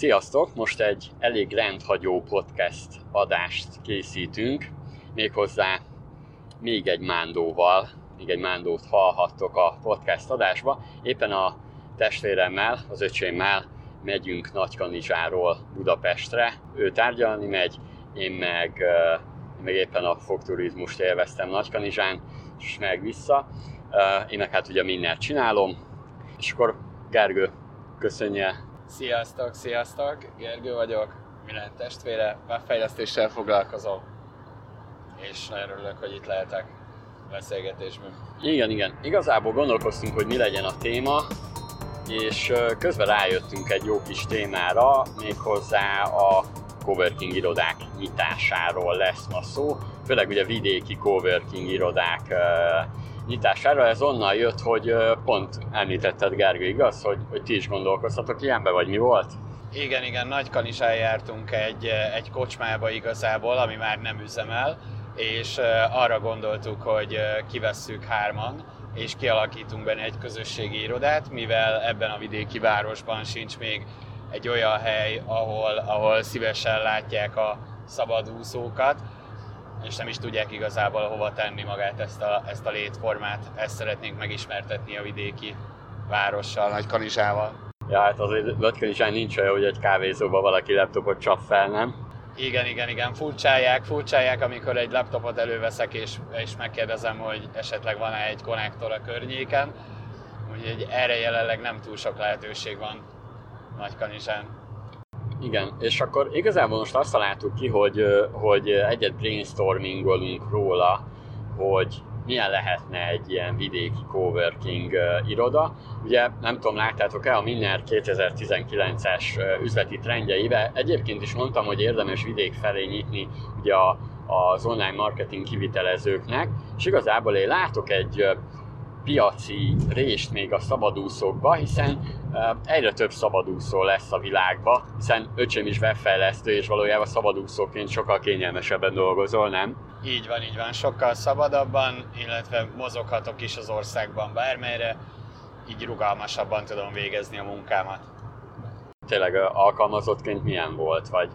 Sziasztok! Most egy elég rendhagyó podcast adást készítünk, méghozzá még egy mándóval, még egy mándót hallhattok a podcast adásba. Éppen a testvéremmel, az öcsémmel megyünk Nagykanizsáról Budapestre. Ő tárgyalni megy, én meg, én meg éppen a fogturizmust élveztem Nagykanizsán, és meg vissza. Én meg hát ugye mindent csinálom, és akkor Gergő, köszönje Sziasztok, sziasztok! Gergő vagyok, Milen testvére, webfejlesztéssel foglalkozom, és nagyon örülök, hogy itt lehetek beszélgetésben. Igen, igen. Igazából gondolkoztunk, hogy mi legyen a téma, és közben rájöttünk egy jó kis témára, méghozzá a coworking irodák nyitásáról lesz ma szó, főleg ugye vidéki coworking irodák nyitására. Ez onnan jött, hogy pont említetted Gergő, igaz, hogy, hogy ti is gondolkoztatok ilyenbe, vagy mi volt? Igen, igen, nagy kanizsán jártunk egy, egy kocsmába igazából, ami már nem üzemel, és arra gondoltuk, hogy kivesszük hárman, és kialakítunk benne egy közösségi irodát, mivel ebben a vidéki városban sincs még egy olyan hely, ahol, ahol szívesen látják a szabadúszókat, és nem is tudják igazából hova tenni magát ezt a, ezt a létformát. Ezt szeretnénk megismertetni a vidéki várossal, Nagy Kanizsával. Ja, hát azért Nagykanizsán nincs olyan, hogy egy kávézóban valaki laptopot csap fel, nem? Igen, igen, igen, furcsálják, furcsálják, amikor egy laptopot előveszek, és, és megkérdezem, hogy esetleg van-e egy konnektor a környéken. Úgyhogy erre jelenleg nem túl sok lehetőség van Nagykanizsán. Igen, és akkor igazából most azt találtuk ki, hogy, hogy egyet brainstormingolunk róla, hogy milyen lehetne egy ilyen vidéki coworking iroda. Ugye nem tudom, láttátok-e a Minner 2019-es üzleti trendjeibe. Egyébként is mondtam, hogy érdemes vidék felé nyitni ugye a, az online marketing kivitelezőknek, és igazából én látok egy piaci rést még a szabadúszókba, hiszen egyre több szabadúszó lesz a világba, hiszen öcsém is webfejlesztő, és valójában szabadúszóként sokkal kényelmesebben dolgozol, nem? Így van, így van, sokkal szabadabban, illetve mozoghatok is az országban bármelyre, így rugalmasabban tudom végezni a munkámat. Tényleg alkalmazottként milyen volt, vagy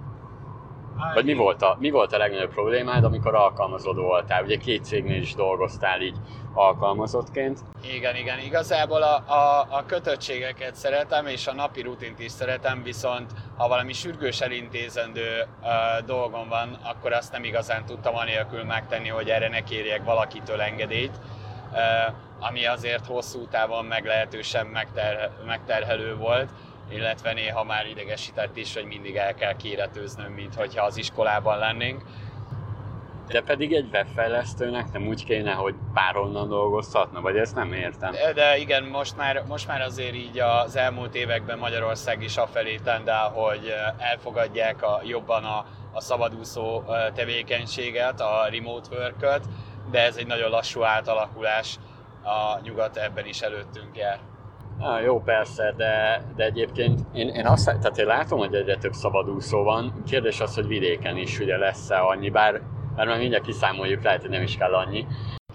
vagy mi volt, a, mi volt a legnagyobb problémád, amikor alkalmazott voltál? Ugye két cégnél is dolgoztál így alkalmazottként. Igen, igen. Igazából a, a, a kötöttségeket szeretem, és a napi rutint is szeretem, viszont ha valami sürgős elintézendő uh, dolgom van, akkor azt nem igazán tudtam anélkül megtenni, hogy erre ne kérjek valakitől engedélyt. Uh, ami azért hosszú távon meglehetősen megter, megterhelő volt illetve néha már idegesített is, hogy mindig el kell kéretőznöm, mint hogyha az iskolában lennénk. De pedig egy webfejlesztőnek nem úgy kéne, hogy bárhonnan dolgozhatna, vagy ezt nem értem. De, de igen, most már, most már azért így az elmúlt években Magyarország is afelé tendál, hogy elfogadják a, jobban a, a szabadúszó tevékenységet, a remote work de ez egy nagyon lassú átalakulás, a nyugat ebben is előttünk jár. Ah, jó, persze, de, de egyébként én, én azt, tehát én látom, hogy egyre több szabadúszó van. Kérdés az, hogy vidéken is ugye lesz-e annyi, bár, bár már mindjárt kiszámoljuk, lehet, hogy nem is kell annyi.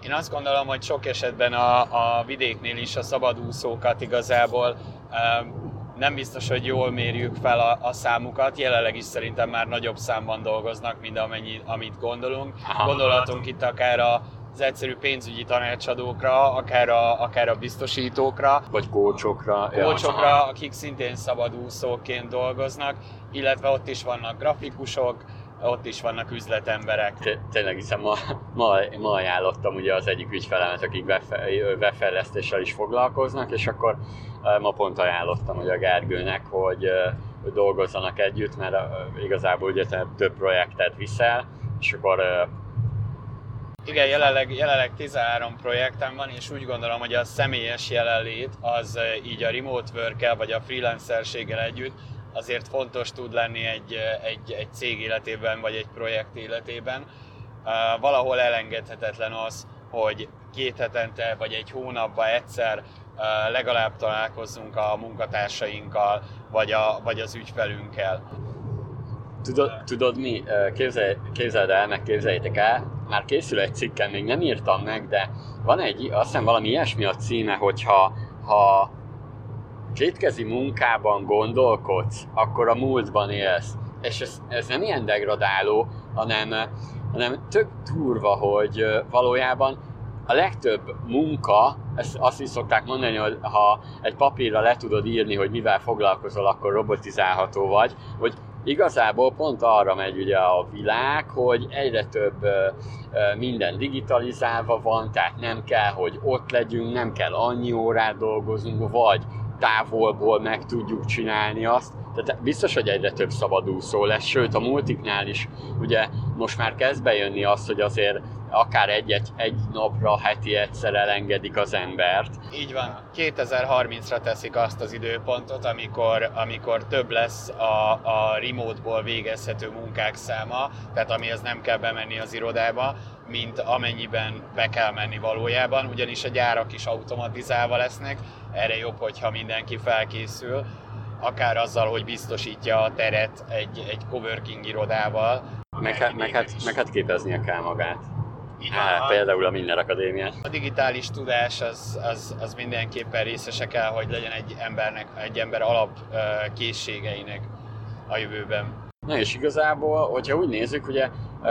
Én azt gondolom, hogy sok esetben a, a vidéknél is a szabadúszókat igazából um, nem biztos, hogy jól mérjük fel a, a számukat. Jelenleg is szerintem már nagyobb számban dolgoznak, mint amennyi, amit gondolunk. Aha. Gondolhatunk itt akár a az egyszerű pénzügyi tanácsadókra, akár a, akár a biztosítókra. Vagy kócsokra. Kócsokra, ja. akik szintén szabadúszóként dolgoznak, illetve ott is vannak grafikusok, ott is vannak üzletemberek. Tényleg, hiszen ma, ma, ma ajánlottam ugye az egyik ügyfelemet, akik webfejlesztéssel is foglalkoznak, és akkor ma pont ajánlottam ugye a Gergőnek, hogy, hogy dolgozzanak együtt, mert igazából ugye több projektet viszel, és akkor igen, jelenleg, jelenleg 13 projektem van, és úgy gondolom, hogy a személyes jelenlét az így a remote work vagy a freelancerséggel együtt azért fontos tud lenni egy, egy, egy cég életében, vagy egy projekt életében. Valahol elengedhetetlen az, hogy két hetente, vagy egy hónapban egyszer legalább találkozzunk a munkatársainkkal, vagy, a, vagy az ügyfelünkkel. Tudod, tudod mi? Képzelj, képzeld el, meg képzeljétek el, már készül egy cikkem, még nem írtam meg, de van egy, azt hiszem valami ilyesmi a címe, hogyha ha kétkezi munkában gondolkodsz, akkor a múltban élsz. És ez, ez nem ilyen degradáló, hanem, hanem tök durva, hogy valójában a legtöbb munka, ezt azt is szokták mondani, hogy ha egy papírra le tudod írni, hogy mivel foglalkozol, akkor robotizálható vagy, hogy igazából pont arra megy ugye a világ, hogy egyre több minden digitalizálva van, tehát nem kell, hogy ott legyünk, nem kell annyi órát dolgozunk, vagy távolból meg tudjuk csinálni azt. Tehát biztos, hogy egyre több szabadúszó lesz, sőt a multiknál is ugye most már kezd bejönni az, hogy azért akár egy, egy, napra, heti egyszer elengedik az embert. Így van. 2030-ra teszik azt az időpontot, amikor, amikor több lesz a, a remote-ból végezhető munkák száma, tehát amihez nem kell bemenni az irodába, mint amennyiben be kell menni valójában, ugyanis a gyárak is automatizálva lesznek, erre jobb, hogyha mindenki felkészül, akár azzal, hogy biztosítja a teret egy, egy coworking irodával. Meg, hát, meg, hát, meg hát képeznie kell magát. Hát, például a Minden Akadémia. A digitális tudás az, az, az mindenképpen részese kell, hogy legyen egy embernek, egy ember alap készségeinek a jövőben. Na és igazából, hogyha úgy nézzük, ugye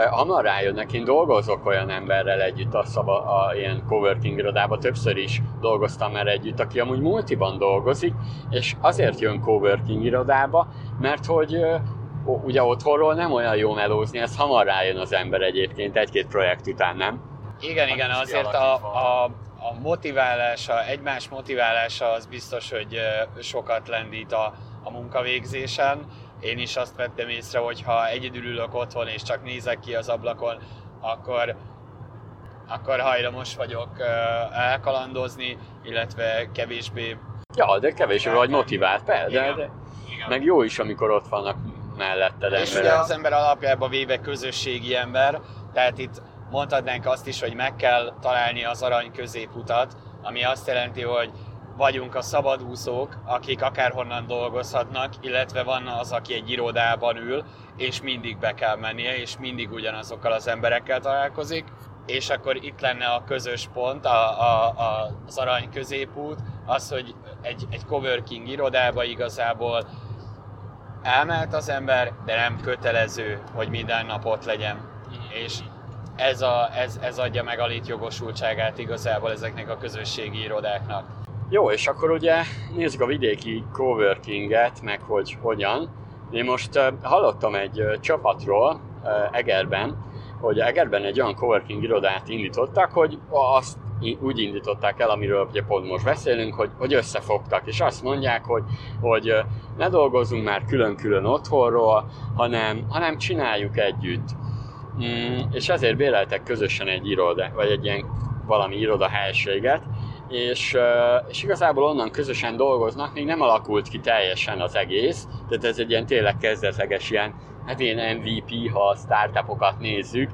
hamar rájönnek, én dolgozok olyan emberrel együtt a, szava, a ilyen coworking irodában, többször is dolgoztam már együtt, aki amúgy multiban dolgozik, és azért jön coworking irodába, mert hogy ugye otthonról nem olyan jó melózni, ez hamar rájön az ember egyébként egy-két projekt után, nem? Igen, hát igen, azért a, a, a motiválása, egymás motiválása az biztos, hogy sokat lendít a, a munkavégzésen. Én is azt vettem észre, hogy ha egyedül ülök otthon és csak nézek ki az ablakon, akkor akkor hajlamos vagyok elkalandozni, illetve kevésbé... Ja, de kevésbé vagy motivált, persze, de, de meg jó is, amikor ott vannak melletted És ugye az ember alapjában véve közösségi ember, tehát itt mondhatnánk azt is, hogy meg kell találni az arany középutat, ami azt jelenti, hogy vagyunk a szabadúszók, akik akárhonnan dolgozhatnak, illetve van az, aki egy irodában ül, és mindig be kell mennie, és mindig ugyanazokkal az emberekkel találkozik, és akkor itt lenne a közös pont, a, a, a, az arany középút, az, hogy egy, egy coworking irodába igazából elmehet az ember, de nem kötelező, hogy minden nap ott legyen. És ez, a, ez, ez adja meg a létjogosultságát igazából ezeknek a közösségi irodáknak. Jó, és akkor ugye nézzük a vidéki coworkinget, meg hogy hogyan. Én most uh, hallottam egy uh, csapatról uh, Egerben, hogy Egerben egy olyan coworking irodát indítottak, hogy azt úgy indították el, amiről ugye pont most beszélünk, hogy, hogy összefogtak, és azt mondják, hogy, hogy ne dolgozzunk már külön-külön otthonról, hanem, hanem csináljuk együtt. Mm, és ezért béreltek közösen egy iroda, vagy egy ilyen valami iroda helységet, és, és igazából onnan közösen dolgoznak, még nem alakult ki teljesen az egész, tehát ez egy ilyen tényleg kezdetleges ilyen, hát ilyen MVP, ha a startupokat nézzük,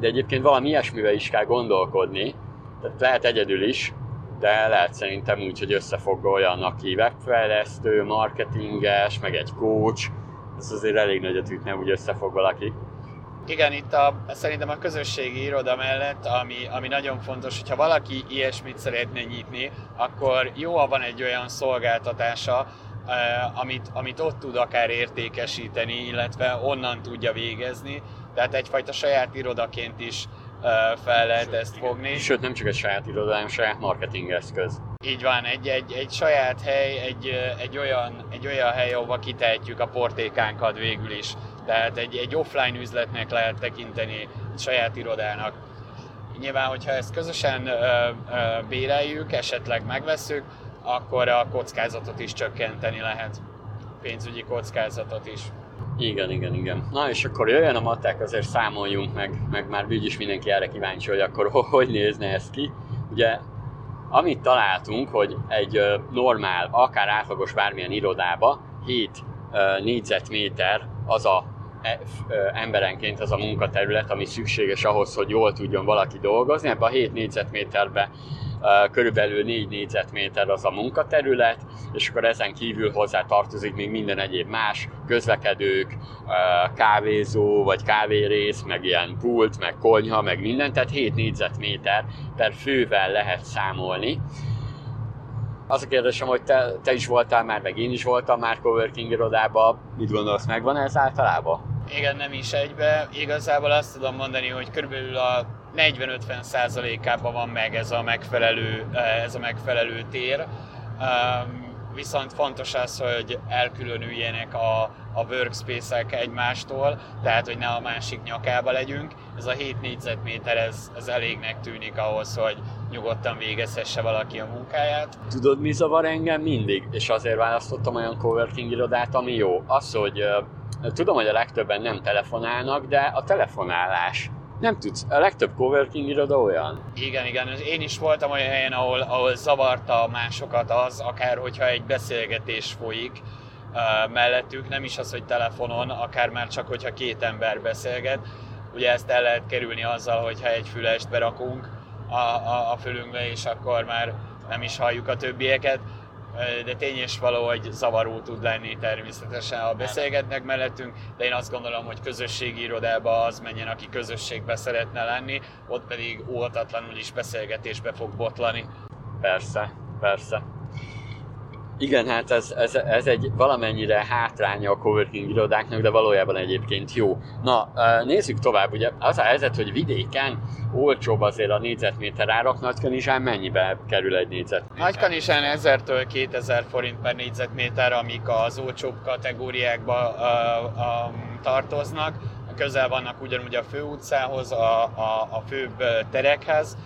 de egyébként valami ilyesmivel is kell gondolkodni, tehát lehet egyedül is, de lehet szerintem úgy, hogy összefog olyan, aki webfejlesztő, marketinges, meg egy coach, ez azért elég nagyot ütne, úgy összefog valaki. Igen, itt a, szerintem a közösségi iroda mellett, ami, ami nagyon fontos, hogyha valaki ilyesmit szeretne nyitni, akkor jó, ha van egy olyan szolgáltatása, eh, amit, amit ott tud akár értékesíteni, illetve onnan tudja végezni, tehát egyfajta saját irodaként is fel lehet ezt fogni. Sőt, nem csak egy saját iroda, hanem saját marketing eszköz. Így van, egy, egy, egy saját hely, egy, egy, olyan, egy olyan hely, ahova kitehetjük a portékánkat végül is. Tehát egy, egy offline üzletnek lehet tekinteni, saját irodának. Nyilván, hogyha ezt közösen ö, ö, béreljük, esetleg megveszük, akkor a kockázatot is csökkenteni lehet. Pénzügyi kockázatot is. Igen, igen, igen. Na és akkor jöjjön a matek, azért számoljunk meg, meg már úgyis mindenki erre kíváncsi, hogy akkor hogy nézne ez ki. Ugye, amit találtunk, hogy egy normál, akár átlagos bármilyen irodába 7 négyzetméter az a e, emberenként az a munkaterület, ami szükséges ahhoz, hogy jól tudjon valaki dolgozni. Ebben a 7 négyzetméterben körülbelül 4 négyzetméter az a munkaterület, és akkor ezen kívül hozzá tartozik még minden egyéb más, közlekedők, kávézó, vagy kávérész, meg ilyen pult, meg konyha, meg minden, tehát 7 négyzetméter per fővel lehet számolni. Az a kérdésem, hogy te, te is voltál már, meg én is voltam már coworking irodában. Mit gondolsz, megvan ez általában? Igen, nem is egybe. Igazából azt tudom mondani, hogy körülbelül a 40-50 százalékában van meg ez a megfelelő, ez a megfelelő tér. Um, viszont fontos az, hogy elkülönüljenek a, a workspace-ek egymástól, tehát hogy ne a másik nyakába legyünk. Ez a 7 négyzetméter, ez, ez elégnek tűnik ahhoz, hogy nyugodtan végezhesse valaki a munkáját. Tudod, mi zavar engem mindig? És azért választottam olyan coworking irodát, ami jó. Az, hogy uh, tudom, hogy a legtöbben nem telefonálnak, de a telefonálás nem tudsz, a legtöbb coworking iroda olyan. Igen, igen, én is voltam olyan helyen, ahol, ahol zavarta másokat az, akár hogyha egy beszélgetés folyik uh, mellettük, nem is az, hogy telefonon, akár már csak, hogyha két ember beszélget. Ugye ezt el lehet kerülni azzal, hogyha egy fülest berakunk a, a, a fülünkbe, és akkor már nem is halljuk a többieket de tény és való, hogy zavaró tud lenni természetesen, ha beszélgetnek mellettünk, de én azt gondolom, hogy közösségi irodába az menjen, aki közösségbe szeretne lenni, ott pedig óhatatlanul is beszélgetésbe fog botlani. Persze, persze. Igen, hát ez, ez, ez egy valamennyire hátránya a coworking irodáknak, de valójában egyébként jó. Na, nézzük tovább, ugye az a helyzet, hogy vidéken olcsóbb azért a négyzetméter árak, Nagykanizsán mennyibe kerül egy négyzet? Nagykanizsán 1000-től 2000 forint per négyzetméter, amik az olcsóbb kategóriákba a, a, tartoznak. Közel vannak ugyanúgy a főutcához, a, a, a főbb terekhez,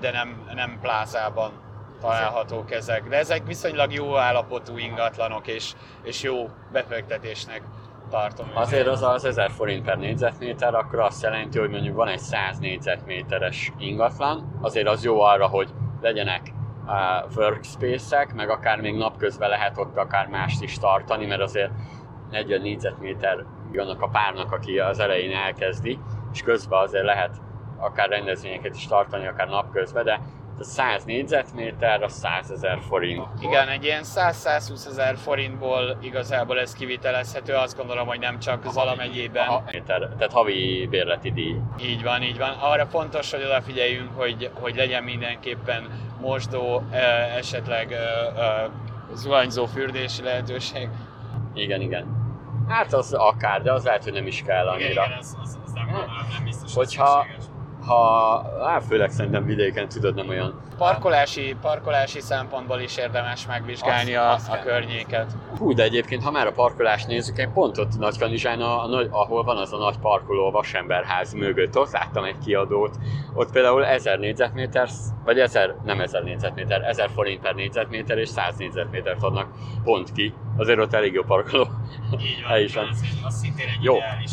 de nem, nem plázában találhatók ezek. De ezek viszonylag jó állapotú ingatlanok, és, és jó befektetésnek tartom. Azért az az 1000 forint per négyzetméter, akkor azt jelenti, hogy mondjuk van egy 100 négyzetméteres ingatlan, azért az jó arra, hogy legyenek uh, workspace-ek, meg akár még napközben lehet ott akár mást is tartani, mert azért 40 négyzetméter annak a párnak, aki az elején elkezdi, és közben azért lehet akár rendezvényeket is tartani, akár napközben, de 100 négyzetméter, a 100 ezer forint. Igen, egy ilyen 100-120 ezer forintból igazából ez kivitelezhető, azt gondolom, hogy nem csak Zala megyében. A, méter, tehát havi bérleti díj. Így van, így van. Arra fontos, hogy odafigyeljünk, hogy, hogy legyen mindenképpen mosdó, esetleg zuhanyzó fürdési lehetőség. Igen, igen. Hát az akár, de az lehet, hogy nem is kell annyira. Igen, igen ez, az, az nem, nem biztos, Hogyha, ha, hát főleg szerintem vidéken tudod nem olyan. Parkolási, parkolási szempontból is érdemes megvizsgálni azt, a, azt a környéket. Hú, de egyébként, ha már a parkolást nézzük, én pont ott Nagykanizsán, a, a, ahol van az a nagy parkoló vasemberház mögött, ott láttam egy kiadót, ott például 1000 négyzetméter, vagy 1000, nem 1000 négyzetméter, 1000 forint per négyzetméter és 100 négyzetmétert adnak pont ki. Azért ott elég jó parkoló. Így van, is van. Az, az szintén egy jó. ideális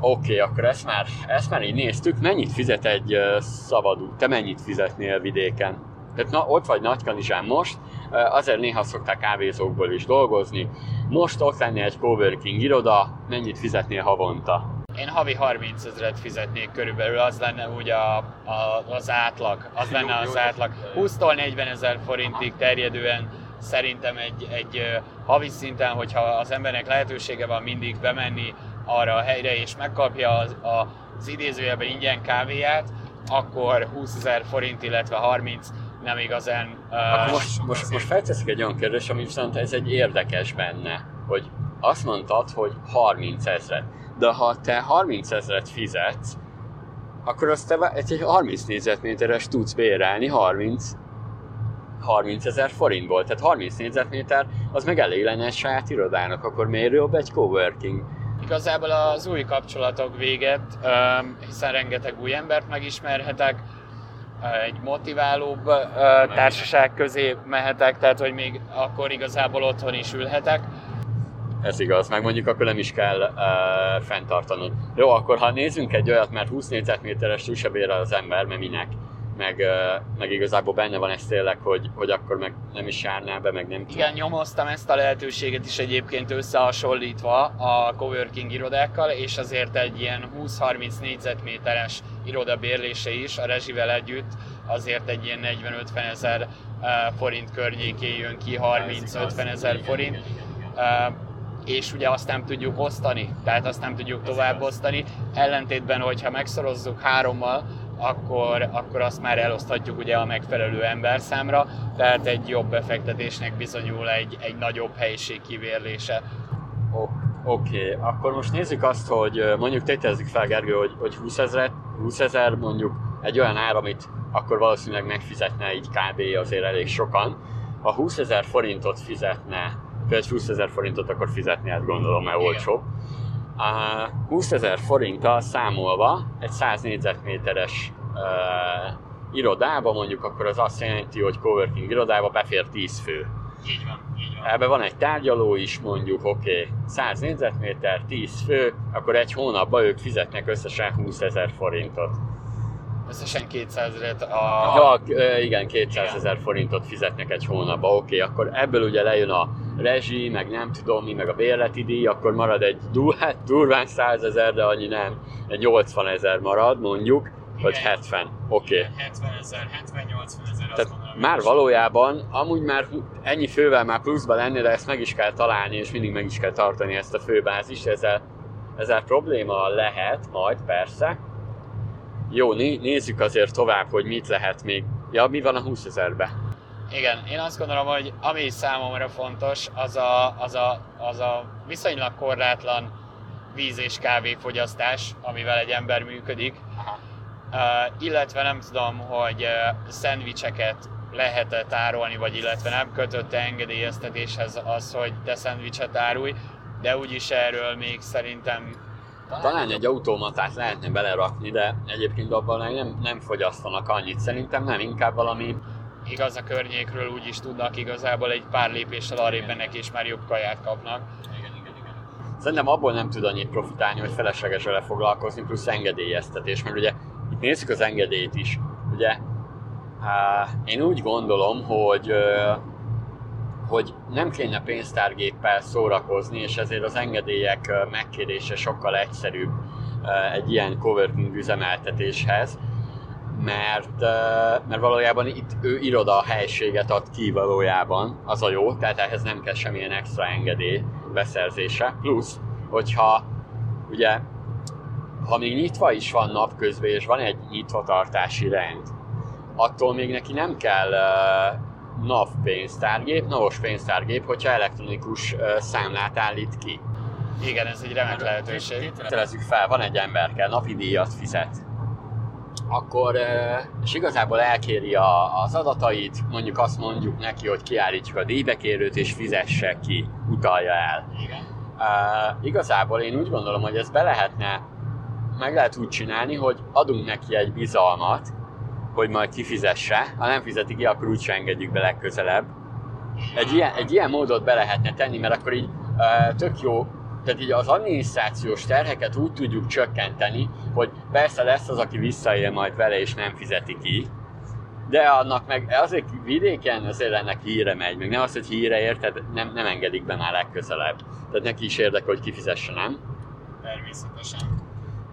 Oké, okay, akkor ezt már, ezt már így néztük. Mennyit fizet egy uh, szabadú? Te mennyit fizetnél vidéken? Tehát na, ott vagy Nagykanizsán most, uh, azért néha szokták kávézókból is dolgozni. Most ott lenne egy coworking iroda, mennyit fizetnél havonta? Én havi 30 ezeret fizetnék körülbelül, az lenne ugye a, a, az átlag, az lenne az átlag. 20-tól 40 ezer forintig terjedően szerintem egy, egy havi szinten, hogyha az embernek lehetősége van mindig bemenni arra a helyre, és megkapja az, a, az idézőjelben ingyen kávéját, akkor 20 ezer forint, illetve 30 nem igazán... Uh, most, most, most felteszek egy olyan kérdést, ami viszont ez egy érdekes benne, hogy azt mondtad, hogy 30 ezeret. De ha te 30 ezeret fizetsz, akkor azt te egy 30 négyzetméteres tudsz bérelni 30 30 ezer forintból. Tehát 30 négyzetméter, az meg elég lenne egy saját irodának, akkor miért jobb egy coworking? Igazából az új kapcsolatok véget, hiszen rengeteg új embert megismerhetek, egy motiválóbb társaság közé mehetek, tehát hogy még akkor igazából otthon is ülhetek. Ez igaz, meg mondjuk akkor nem is kell uh, fenntartanod. Jó, akkor ha nézzünk egy olyat, mert 20 négyzetméteres túl az ember, mert minek? Meg, meg igazából benne van ez tényleg, hogy, hogy akkor meg nem is járnál be, meg nem Igen, nyomoztam ezt a lehetőséget is egyébként összehasonlítva a coworking irodákkal, és azért egy ilyen 20-30 négyzetméteres iroda bérlése is a rezsivel együtt azért egy ilyen 40-50 ezer forint környékén jön ki, 30-50 ezer forint. és ugye azt nem tudjuk osztani, tehát azt nem tudjuk tovább osztani. Ellentétben, hogyha megszorozzuk hárommal, akkor, akkor azt már eloszthatjuk ugye a megfelelő ember számra, tehát egy jobb befektetésnek bizonyul egy, egy nagyobb helyiség kivérlése. Oké, okay. akkor most nézzük azt, hogy mondjuk tételezzük fel, Gergő, hogy, hogy 20 ezer, 20 ezer mondjuk egy olyan ár, amit akkor valószínűleg megfizetne így kb. azért elég sokan. Ha 20 ezer forintot fizetne, például 20 ezer forintot akkor fizetni, hát gondolom, mert olcsóbb. A 20 ezer forinttal számolva egy 100 négyzetméteres uh, irodába mondjuk, akkor az azt jelenti, hogy coworking irodába befér 10 fő. Így van, így van. Ebben van egy tárgyaló is, mondjuk, oké, okay, 100 négyzetméter, 10 fő, akkor egy hónapban ők fizetnek összesen 20 ezer forintot. Összesen 200 ezeret a... Ja, igen, 200 ezer forintot fizetnek egy hónapban, oké, okay, akkor ebből ugye lejön a rezsi, meg nem tudom mi, meg a bérleti díj, akkor marad egy hát durván 100 ezer, de annyi nem, egy 80 ezer marad mondjuk, vagy 70, oké. Okay. 70 ezer, 70-80 ezer, Tehát már valójában, amúgy már ennyi fővel már pluszban lenni, de ezt meg is kell találni, és mindig meg is kell tartani ezt a főbázist, ezzel, ezzel probléma lehet majd persze. Jó, nézzük azért tovább, hogy mit lehet még. Ja, mi van a 20 ezerbe? Igen, én azt gondolom, hogy ami számomra fontos, az a, az a, az a viszonylag korlátlan víz és kávéfogyasztás, amivel egy ember működik. Aha. Uh, illetve nem tudom, hogy uh, szendvicseket lehet-e tárolni, vagy illetve nem kötött engedélyeztetéshez az, hogy te szendvicset árulj, de úgyis erről még szerintem talán egy automatát lehetne belerakni, de egyébként abban nem, nem fogyasztanak annyit. Szerintem nem, inkább valami igaz a környékről úgy is tudnak igazából egy pár lépéssel arrébb mennek és már jobb kaját kapnak. Igen, igen, igen. Szerintem abból nem tud annyit profitálni, hogy felesleges vele foglalkozni, plusz engedélyeztetés, mert ugye itt nézzük az engedélyt is. Ugye én úgy gondolom, hogy hogy nem kéne pénztárgéppel szórakozni, és ezért az engedélyek megkérése sokkal egyszerűbb egy ilyen coworking üzemeltetéshez, mert, mert valójában itt ő iroda helységet ad ki valójában, az a jó, tehát ehhez nem kell semmilyen extra engedély beszerzése. Plusz, hogyha ugye, ha még nyitva is van napközben, és van egy nyitvatartási rend, attól még neki nem kell NAV pénztárgép, NAV-os pénztárgép, hogyha elektronikus számlát állít ki. Igen, ez egy remek lehetőség. Tételezzük fel, van egy ember kell, napi díjat fizet akkor, és igazából elkéri a, az adatait, mondjuk azt mondjuk neki, hogy kiállítjuk a díjbekérőt, és fizesse ki, utalja el. Igen. Uh, igazából én úgy gondolom, hogy ezt be lehetne, meg lehet úgy csinálni, hogy adunk neki egy bizalmat, hogy majd kifizesse, ha nem fizeti ki, akkor úgy engedjük be legközelebb. Egy ilyen, egy ilyen módot be lehetne tenni, mert akkor így uh, tök jó tehát így az adminisztrációs terheket úgy tudjuk csökkenteni, hogy persze lesz az, aki visszaél majd vele és nem fizeti ki, de annak meg azért vidéken azért ennek híre megy, meg nem az, hogy híre érted, nem, nem engedik be már legközelebb. Tehát neki is érdekel, hogy kifizesse, nem? Természetesen.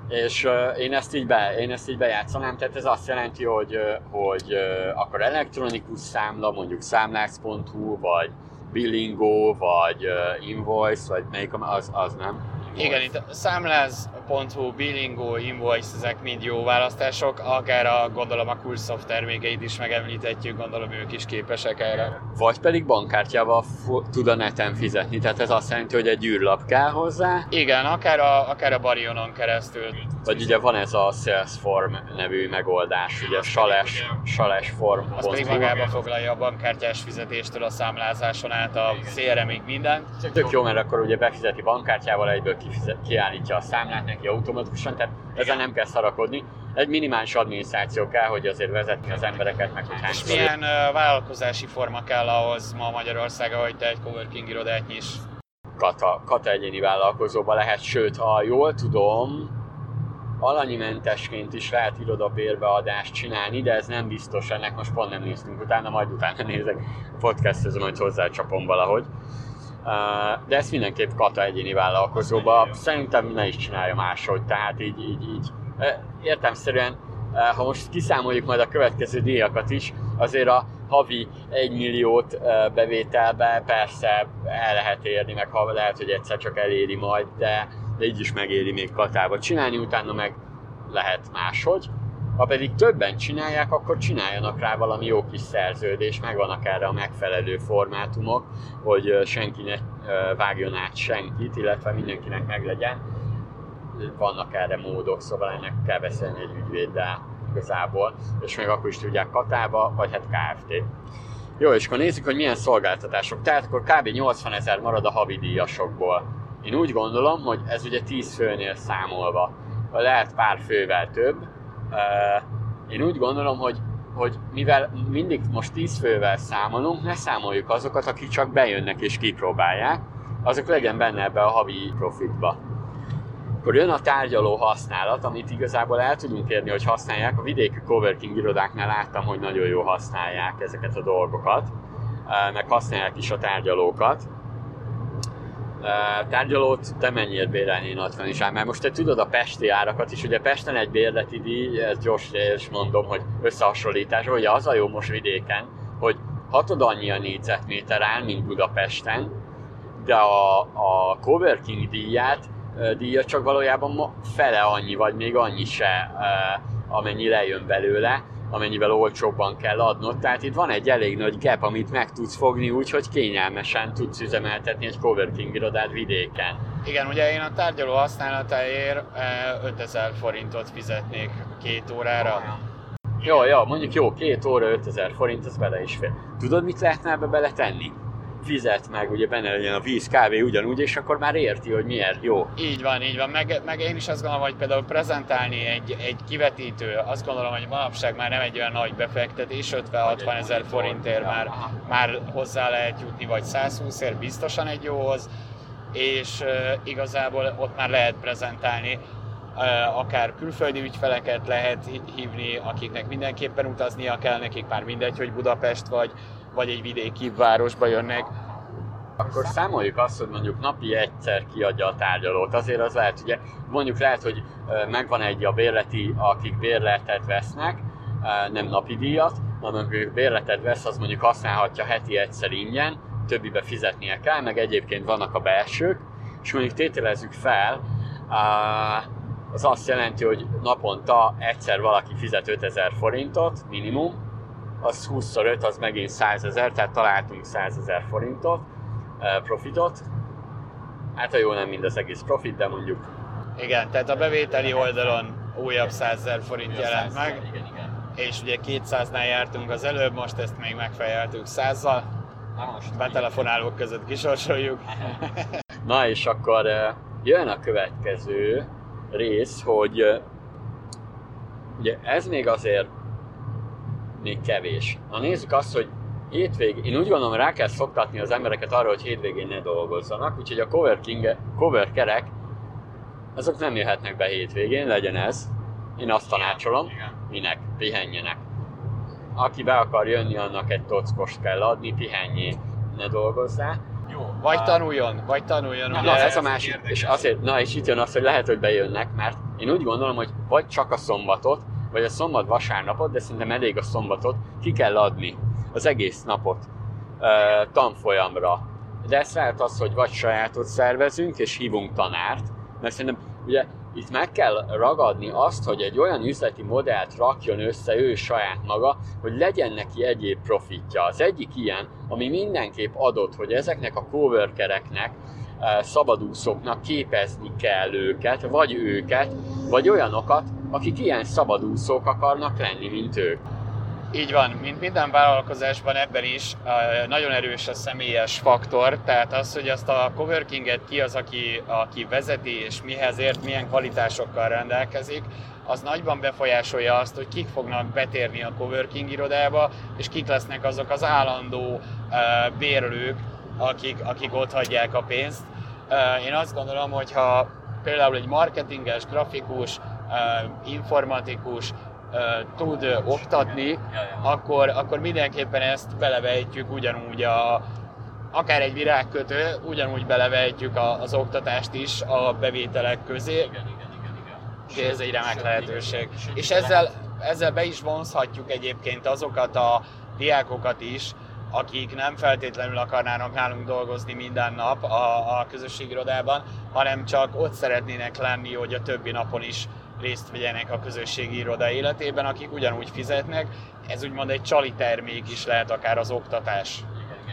És én ezt így be, én ezt így bejátszanám, tehát ez azt jelenti, hogy, hogy akkor elektronikus számla, mondjuk számlász.hu, vagy Billingo, vagy Invoice, vagy melyik az, az nem? Igen, itt számláz.hu, Billingo, Invoice, ezek mind jó választások, akár a, gondolom a Coolsoft termékeit is megemlíthetjük, gondolom ők is képesek erre. Vagy pedig bankkártyával tud a neten fizetni, tehát ez azt jelenti, hogy egy űrlap kell hozzá. Igen, akár a, akár a Barionon keresztül. Vagy ugye van ez a Salesform nevű megoldás, ugye Sales, Sales Form. Az pedig magába foglalja a bankkártyás fizetéstől a számlázáson át a CRM-ig mindent. Tök jó, mert akkor ugye befizeti bankkártyával egyből kifizet, kiállítja a számlát neki automatikusan, tehát ezzel nem kell szarakodni. Egy minimális adminisztráció kell, hogy azért vezetni az embereket, meg hogy És milyen uh, vállalkozási forma kell ahhoz ma Magyarországon, hogy te egy coworking irodát nyis? Kata, kata egyéni vállalkozóba lehet, sőt, ha jól tudom, alanyi mentesként is lehet irodabérbeadást csinálni, de ez nem biztos, ennek most pont nem néztünk utána, majd utána nézek, podcastezem, hogy hozzácsapom valahogy de ezt mindenképp kata egyéni vállalkozóba. Szerintem ne is csinálja máshogy, tehát így, így, így értemszerűen, ha most kiszámoljuk majd a következő díjakat is, azért a havi 1 milliót bevételbe persze el lehet érni, meg ha lehet, hogy egyszer csak eléri majd, de, de így is megéri még katába csinálni, utána meg lehet máshogy. Ha pedig többen csinálják, akkor csináljanak rá valami jó kis szerződés, megvannak erre a megfelelő formátumok, hogy senki ne vágjon át senkit, illetve mindenkinek meglegyen. Vannak erre módok, szóval ennek kell beszélni egy ügyvéddel igazából, és még akkor is tudják Katába, vagy hát Kft. Jó, és akkor nézzük, hogy milyen szolgáltatások. Tehát akkor kb. 80 ezer marad a havi díjasokból. Én úgy gondolom, hogy ez ugye 10 főnél számolva, lehet pár fővel több. Én úgy gondolom, hogy, hogy mivel mindig most 10 fővel számolunk, ne számoljuk azokat, akik csak bejönnek és kipróbálják, azok legyen benne ebbe a havi profitba. Akkor jön a tárgyaló használat, amit igazából el tudunk érni, hogy használják. A vidéki coworking irodáknál láttam, hogy nagyon jól használják ezeket a dolgokat, meg használják is a tárgyalókat. Tárgyalót te mennyiért bérelnél 60 is? Mert most te tudod a pesti árakat is, ugye Pesten egy bérleti díj, ez gyors és mondom, hogy összehasonlítás, ugye az a jó most vidéken, hogy hatod annyi a négyzetméter áll, mint Budapesten, de a, a coworking díját díja csak valójában fele annyi, vagy még annyi se, amennyi lejön belőle, amennyivel olcsóbban kell adnod. Tehát itt van egy elég nagy gap, amit meg tudsz fogni úgy, hogy kényelmesen tudsz üzemeltetni egy coworking irodát vidéken. Igen, ugye én a tárgyaló használatáért 5000 forintot fizetnék két órára. Jó, jó, mondjuk jó, két óra 5000 forint, az bele is fél. Tudod, mit lehetne ebbe beletenni? Fizet meg, ugye benne legyen a víz, kávé ugyanúgy, és akkor már érti, hogy miért jó. Így van, így van. Meg, meg én is azt gondolom, hogy például prezentálni egy, egy kivetítő, azt gondolom, hogy manapság már nem egy olyan nagy befektetés, 50-60 ezer forintért már, már hozzá lehet jutni, vagy 120 ér biztosan egy jóhoz, és uh, igazából ott már lehet prezentálni, akár külföldi ügyfeleket lehet hívni, akiknek mindenképpen utaznia kell, nekik már mindegy, hogy Budapest vagy, vagy egy vidéki városba jönnek, akkor számoljuk azt, hogy mondjuk napi egyszer kiadja a tárgyalót. Azért az lehet, ugye mondjuk lehet, hogy megvan egy a bérleti, akik bérletet vesznek, nem napi díjat, hanem akik bérletet vesz, az mondjuk használhatja heti egyszer ingyen, többibe fizetnie kell, meg egyébként vannak a belsők, és mondjuk tételezzük fel, az azt jelenti, hogy naponta egyszer valaki fizet 5000 forintot minimum, az 20 5 az megint 100 ezer, tehát találtunk 100 ezer forintot, profitot. Hát a jó nem mind az egész profit, de mondjuk... Igen, tehát a bevételi oldalon újabb 100 ezer forint jelent meg. Igen, igen. És ugye 200-nál jártunk az előbb, most ezt még megfejeltük 100-zal. Na most. Betelefonálók között kisorsoljuk. Na és akkor jön a következő rész, hogy ugye ez még azért még kevés. Na nézzük azt, hogy hétvégén, én úgy gondolom, rá kell szoktatni az embereket arra, hogy hétvégén ne dolgozzanak, úgyhogy a coworking, cover kerek, azok nem jöhetnek be hétvégén, legyen ez. Én azt tanácsolom, minek, pihenjenek. Aki be akar jönni, annak egy tockost kell adni, pihenjé, ne dolgozzá. Jó. Vagy tanuljon, vagy tanuljon. Na, na ez a másik, és azért, na és itt jön az, hogy lehet, hogy bejönnek, mert én úgy gondolom, hogy vagy csak a szombatot, vagy a szombat vasárnapot, de szerintem elég a szombatot, ki kell adni az egész napot tanfolyamra. De ez lehet az, hogy vagy sajátot szervezünk, és hívunk tanárt, mert szerintem ugye itt meg kell ragadni azt, hogy egy olyan üzleti modellt rakjon össze ő saját maga, hogy legyen neki egyéb profitja. Az egyik ilyen, ami mindenképp adott, hogy ezeknek a coworkereknek szabadúszóknak képezni kell őket, vagy őket, vagy olyanokat, akik ilyen szabadúszók akarnak lenni, mint ők. Így van, mint minden vállalkozásban ebben is nagyon erős a személyes faktor, tehát az, hogy azt a coworkinget ki az, aki, aki vezeti és mihez ért, milyen kvalitásokkal rendelkezik, az nagyban befolyásolja azt, hogy kik fognak betérni a coworking irodába, és kik lesznek azok az állandó bérlők, akik, akik ott hagyják a pénzt. Én azt gondolom, hogy ha például egy marketinges, grafikus, informatikus tud oktatni, akkor, akkor mindenképpen ezt belevejtjük ugyanúgy a, akár egy virágkötő, ugyanúgy belevejtjük az oktatást is a bevételek közé. Igen, igen, igen, igen. Ez egy remek lehetőség. És ezzel, ezzel be is vonzhatjuk egyébként azokat a diákokat is, akik nem feltétlenül akarnának nálunk dolgozni minden nap a, a közösségirodában, hanem csak ott szeretnének lenni, hogy a többi napon is részt vegyenek a közösségi iroda életében, akik ugyanúgy fizetnek. Ez úgymond egy csali termék is lehet akár az oktatás.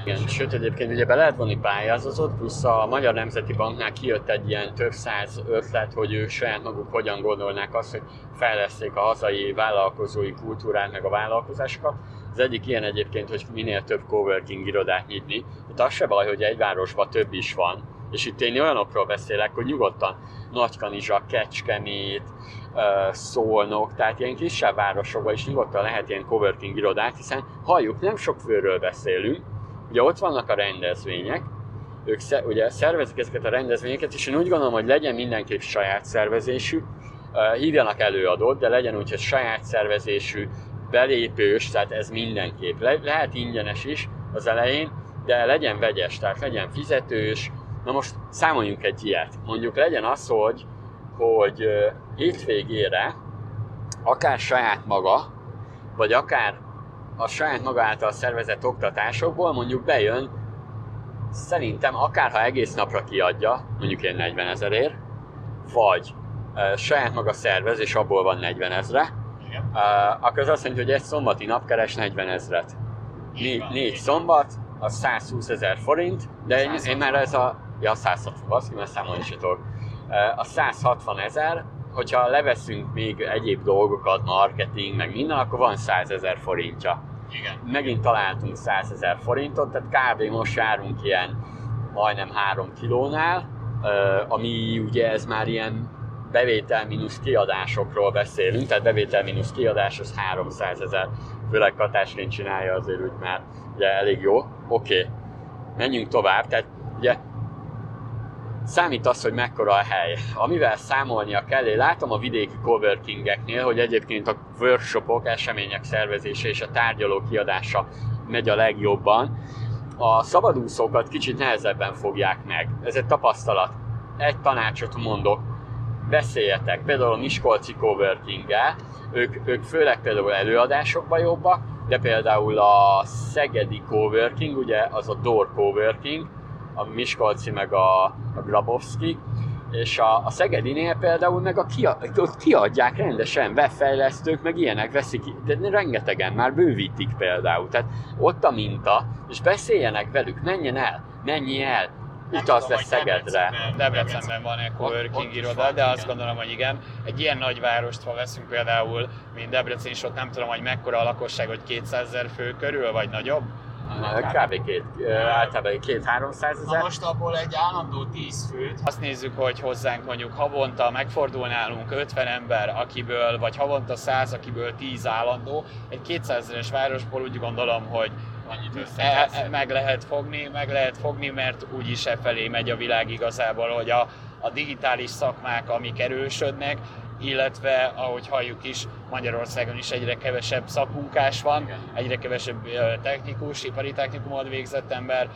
Igen, sőt egyébként ugye be lehet vonni pályázatot, plusz a Magyar Nemzeti Banknál kijött egy ilyen több száz ötlet, hogy ők saját maguk hogyan gondolnák azt, hogy fejleszték a hazai vállalkozói kultúrát, meg a vállalkozásokat. Az egyik ilyen egyébként, hogy minél több coworking irodát nyitni. Tehát az se baj, hogy egy városban több is van. És itt én olyanokról beszélek, hogy nyugodtan Nagykanizsa, Kecskemét, Szolnok, tehát ilyen kisebb városokban is nyugodtan lehet ilyen coworking irodát, hiszen halljuk, nem sok főről beszélünk, ugye ott vannak a rendezvények, ők ugye szervezik ezeket a rendezvényeket, és én úgy gondolom, hogy legyen mindenképp saját szervezésű, hívjanak előadót, de legyen úgy, hogy saját szervezésű, belépős, tehát ez mindenképp. Le- lehet ingyenes is az elején, de legyen vegyes, tehát legyen fizetős. Na most számoljunk egy ilyet. Mondjuk legyen az, hogy, hogy hétvégére akár saját maga, vagy akár a saját maga által szervezett oktatásokból mondjuk bejön, szerintem akár ha egész napra kiadja, mondjuk ilyen 40 ezerért, vagy uh, saját maga szervez, és abból van 40 ezre, uh, akkor az azt jelenti, hogy egy szombati nap keres 40 ezret. Né- négy szombat, az 120 ezer forint, de én, én már ez a... Ja, 160, az ki, mert számolni se tudok. A 160 ezer, hogyha leveszünk még egyéb dolgokat, marketing, meg minden, akkor van 100 ezer forintja. Igen. Megint találtunk 100 ezer forintot, tehát kb. most járunk ilyen majdnem 3 kilónál, ami ugye ez már ilyen bevétel mínusz kiadásokról beszélünk, tehát bevétel mínusz kiadás az 300 ezer, főleg Katáslin csinálja azért úgy már ugye elég jó. Oké, okay. menjünk tovább, tehát ugye számít az, hogy mekkora a hely. Amivel számolnia kell, én látom a vidéki coworkingeknél, hogy egyébként a workshopok, események szervezése és a tárgyaló kiadása megy a legjobban. A szabadúszókat kicsit nehezebben fogják meg. Ez egy tapasztalat. Egy tanácsot mondok, beszéljetek, például a Miskolci coworking ők, ők főleg például előadásokban jobbak, de például a Szegedi Coworking, ugye az a Door Coworking, a Miskolci meg a, a Grabowski, és a, a Szegedinél például meg a kia, ott kiadják rendesen, webfejlesztők, meg ilyenek veszik, de rengetegen már bővítik például. Tehát ott a minta, és beszéljenek velük, menjen el, menj el, utaz le Szegedre. Debrecenben van egy coworking iroda, de azt gondolom, hogy igen. Egy ilyen nagy várost, ha veszünk például, mint Debrecen, és ott nem tudom, hogy mekkora a lakosság, hogy 200 ezer fő körül, vagy nagyobb, Kb. két, általában két-háromszáz ezer. Na most abból egy állandó 10 főt. Azt nézzük, hogy hozzánk mondjuk havonta megfordul nálunk 50 ember, akiből, vagy havonta 100, akiből 10 állandó. Egy 200 ezeres városból úgy gondolom, hogy annyit e, e, meg lehet fogni, meg lehet fogni, mert úgyis e felé megy a világ igazából, hogy a, a digitális szakmák, amik erősödnek, illetve ahogy halljuk is, Magyarországon is egyre kevesebb szakmunkás van, Igen. egyre kevesebb technikus, ipari technikumot végzett ember,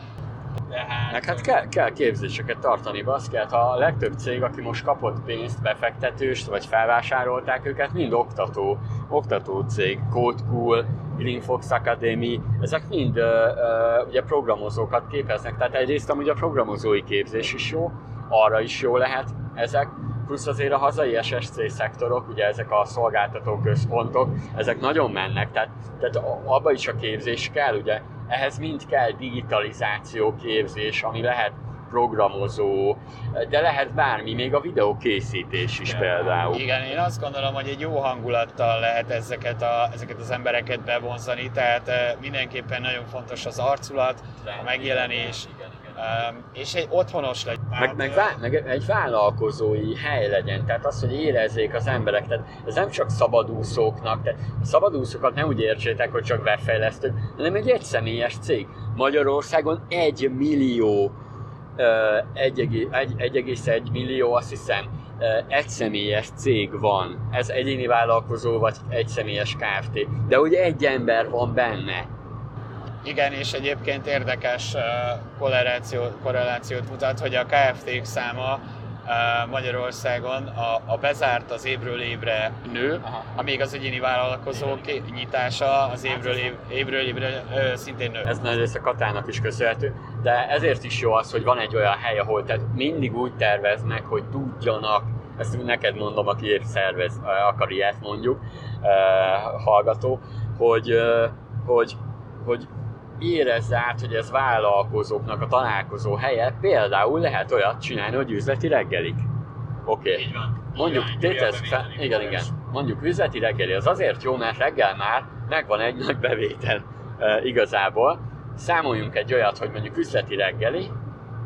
tehát... Meg hát kell, kell képzéseket tartani, baszkát. Ha a legtöbb cég, aki most kapott pénzt, befektetőst, vagy felvásárolták őket, mind oktató, oktató cég, Code Cool, Greenfox Academy, ezek mind uh, uh, ugye programozókat képeznek. Tehát egyrészt amúgy a programozói képzés is jó, arra is jó lehet ezek, plusz azért a hazai SSC szektorok, ugye ezek a szolgáltató központok, ezek nagyon mennek, tehát, tehát abba is a képzés kell, ugye? Ehhez mind kell digitalizáció képzés, ami lehet programozó, de lehet bármi, még a videókészítés is például. Igen, én azt gondolom, hogy egy jó hangulattal lehet ezeket, a, ezeket az embereket bevonzani, tehát eh, mindenképpen nagyon fontos az arculat, a megjelenés, és egy otthonos legyen. Meg, meg, vá- meg egy vállalkozói hely legyen, tehát az, hogy érezzék az emberek, tehát ez nem csak szabadúszóknak, tehát a szabadúszókat nem úgy értsétek, hogy csak befejlesztők, hanem egy egyszemélyes cég. Magyarországon egy millió, 1,1 millió, azt hiszem, egyszemélyes cég van. Ez egyéni vállalkozó vagy egyszemélyes Kft. De ugye egy ember van benne igen, és egyébként érdekes korrelációt, korrelációt mutat, hogy a KFT-k száma Magyarországon a, a bezárt az évről évre nő, Aha. amíg az egyéni vállalkozók nyitása az évről, év, évről évre ö, szintén nő. Ez nagy rész a Katának is köszönhető, de ezért is jó az, hogy van egy olyan hely, ahol tehát mindig úgy terveznek, hogy tudjanak ezt neked mondom, aki épp szervez, akar ilyet mondjuk, hallgató, hogy, hogy, hogy érezze át, hogy ez vállalkozóknak a találkozó helye, például lehet olyat csinálni, hogy üzleti reggelik. Oké. Okay. Mondjuk, tétezzük fel, igen, igen. Mondjuk üzleti reggeli az azért jó, mert reggel már megvan egy nagy bevétel e, igazából. Számoljunk egy olyat, hogy mondjuk üzleti reggeli,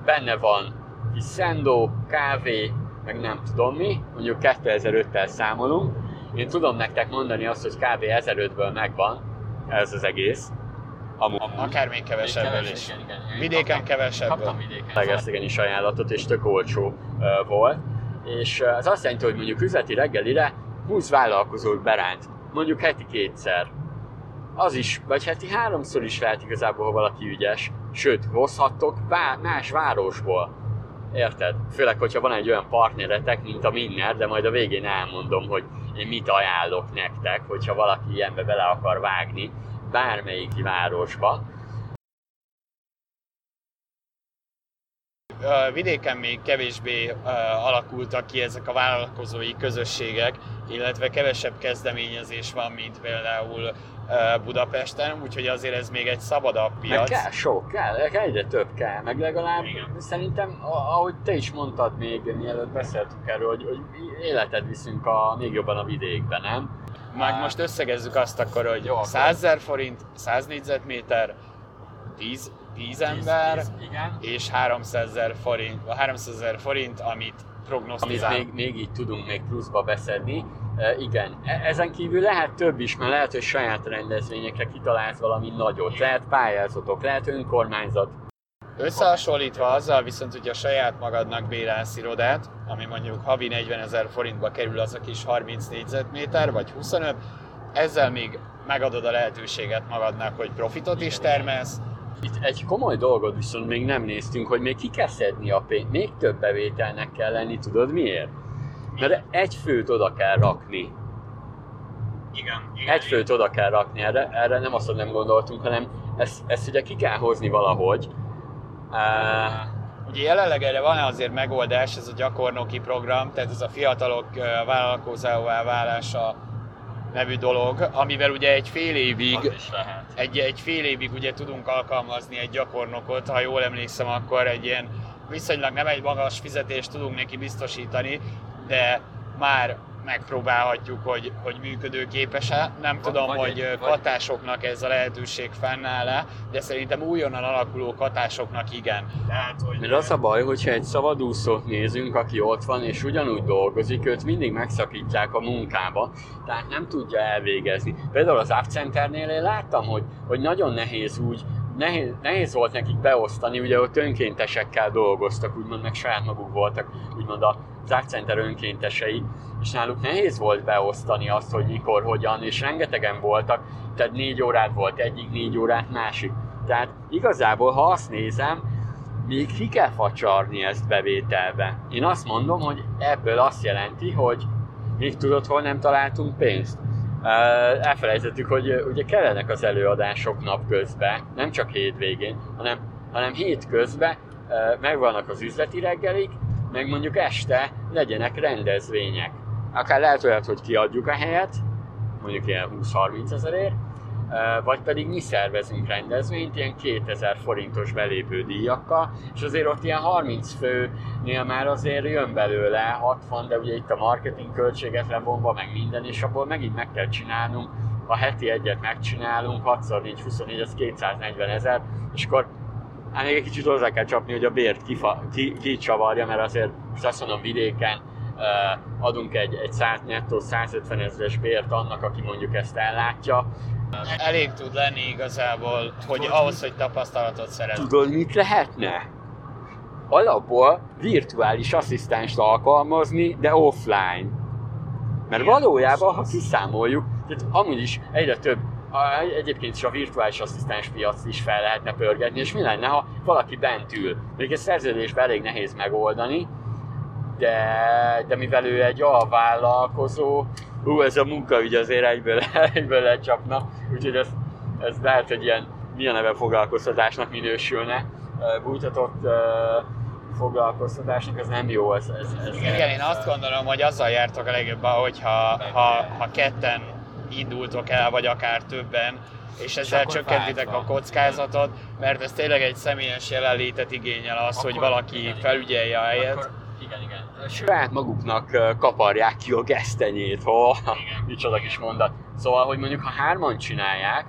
benne van kis szendó, kávé, meg nem tudom mi, mondjuk 2005-tel számolunk. Én tudom nektek mondani azt, hogy kb. 1005-ből megvan ez az egész. Amúgy. Akár még kevesebből is. Igen, igen. Vidéken kaptam, kevesebből. Kaptam vidéken. is ajánlatot, és tök olcsó uh, volt. És uh, az azt jelenti, hogy mondjuk üzleti reggelire 20 vállalkozót beránt, mondjuk heti kétszer. Az is, vagy heti háromszor is lehet igazából, ha valaki ügyes. Sőt, hozhattok más városból. Érted? Főleg, hogyha van egy olyan partneretek, mint a Minner, de majd a végén elmondom, hogy én mit ajánlok nektek, hogyha valaki ilyenbe bele akar vágni, bármelyik városba. Vidéken még kevésbé alakultak ki ezek a vállalkozói közösségek, illetve kevesebb kezdeményezés van, mint például Budapesten, úgyhogy azért ez még egy szabadabb piac. Meg kell sok, kell, egyre több kell, meg legalább Igen. szerintem, ahogy te is mondtad még, mielőtt beszéltünk erről, hogy, hogy életet viszünk a, még jobban a vidékben, nem? Meg most összegezzük azt akkor, hogy Jó, 100 ezer forint, 100 négyzetméter, 10, 10 ember, 10, 10, igen. és 300 ezer forint, 300 ezer forint, amit prognosztizál. Amit még, még így tudunk még pluszba beszedni. E, igen, e, ezen kívül lehet több is, mert lehet, hogy saját rendezvényekre kitalálsz valami nagyot. Lehet pályázatok, lehet önkormányzat. Összehasonlítva azzal viszont, hogy a saját magadnak bérelsz irodát, ami mondjuk havi 40 ezer forintba kerül az a kis 30 négyzetméter, vagy 25, ezzel még megadod a lehetőséget magadnak, hogy profitot is termelsz. Itt egy komoly dolgot viszont még nem néztünk, hogy még ki kell szedni a pénzt, még több bevételnek kell lenni, tudod miért? Mert egy főt oda kell rakni. Igen. igen egy főt oda kell rakni, erre, erre nem azt, hogy nem gondoltunk, hanem ezt, ezt ugye ki kell hozni valahogy, ugye jelenleg erre van azért megoldás, ez a gyakornoki program, tehát ez a fiatalok vállalkozóvá válása nevű dolog, amivel ugye egy fél évig, egy, egy fél évig ugye tudunk alkalmazni egy gyakornokot, ha jól emlékszem, akkor egy ilyen viszonylag nem egy magas fizetést tudunk neki biztosítani, de már megpróbálhatjuk, hogy, hogy működőképes-e. Nem vagy, tudom, vagy hogy egy, katásoknak vagy... ez a lehetőség fennáll-e, de szerintem újonnan alakuló katásoknak igen. Tehát, hogy... Mert az a baj, hogyha egy szabadúszót nézünk, aki ott van és ugyanúgy dolgozik, őt mindig megszakítják a munkába, tehát nem tudja elvégezni. Például az Centernél én láttam, hogy, hogy nagyon nehéz úgy nehéz, nehéz volt nekik beosztani, ugye ott önkéntesekkel dolgoztak, úgymond meg saját maguk voltak, úgymond a Zack Center önkéntesei, és náluk nehéz volt beosztani azt, hogy mikor, hogyan, és rengetegen voltak, tehát négy órát volt egyik, négy órát másik. Tehát igazából, ha azt nézem, még ki kell facsarni ezt bevételbe. Én azt mondom, hogy ebből azt jelenti, hogy még tudod, hol nem találtunk pénzt? elfelejtettük, hogy ugye kellenek az előadások napközben, nem csak hétvégén, hanem, hanem hétközben megvannak az üzleti reggelik, meg mondjuk este legyenek rendezvények. Akár lehet olyat, hogy kiadjuk a helyet, mondjuk ilyen 20-30 ezerért, vagy pedig mi szervezünk rendezvényt ilyen 2000 forintos belépő díjakkal, és azért ott ilyen 30 főnél már azért jön belőle 60, de ugye itt a marketing költséget levonva, meg minden, és abból megint meg kell csinálnunk, ha heti egyet megcsinálunk, 6x4, 24, az 240 ezer, és akkor hát még egy kicsit hozzá kell csapni, hogy a bért kifa, ki, kicsavarja, mert azért most azt mondom vidéken, adunk egy, egy 100 nettó 150 ezeres bért annak, aki mondjuk ezt ellátja, Elég tud lenni igazából, hogy Tudod, ahhoz, hogy tapasztalatot szeret. Tudod, mit lehetne? Alapból virtuális asszisztenst alkalmazni, de offline. Mert Igen, valójában, ha kiszámoljuk, tehát amúgy is egyre több egyébként is a virtuális asszisztens piac is fel lehetne pörgetni, és mi lenne, ha valaki bent ül? Még egy szerződésben elég nehéz megoldani, de, de mivel ő egy alvállalkozó, ú, ez a munkaügy azért egyből, egyből lecsapna, úgyhogy ez, ez lehet, hogy ilyen milyen neve foglalkoztatásnak minősülne. Bújtatott foglalkoztatásnak, ez nem jó. Ez, ez, ez igen, igen, én azt gondolom, hogy azzal jártok a legjobban, hogyha ha, ha ketten indultok el, vagy akár többen, és ezzel csökkentitek a kockázatot, mert ez tényleg egy személyes jelenlétet igényel az, akkor, hogy valaki felügyelje a helyet. Akkor, igen, igen. Saját maguknak kaparják ki a gesztenyét, ha micsoda kis mondat. Szóval, hogy mondjuk ha hárman csinálják,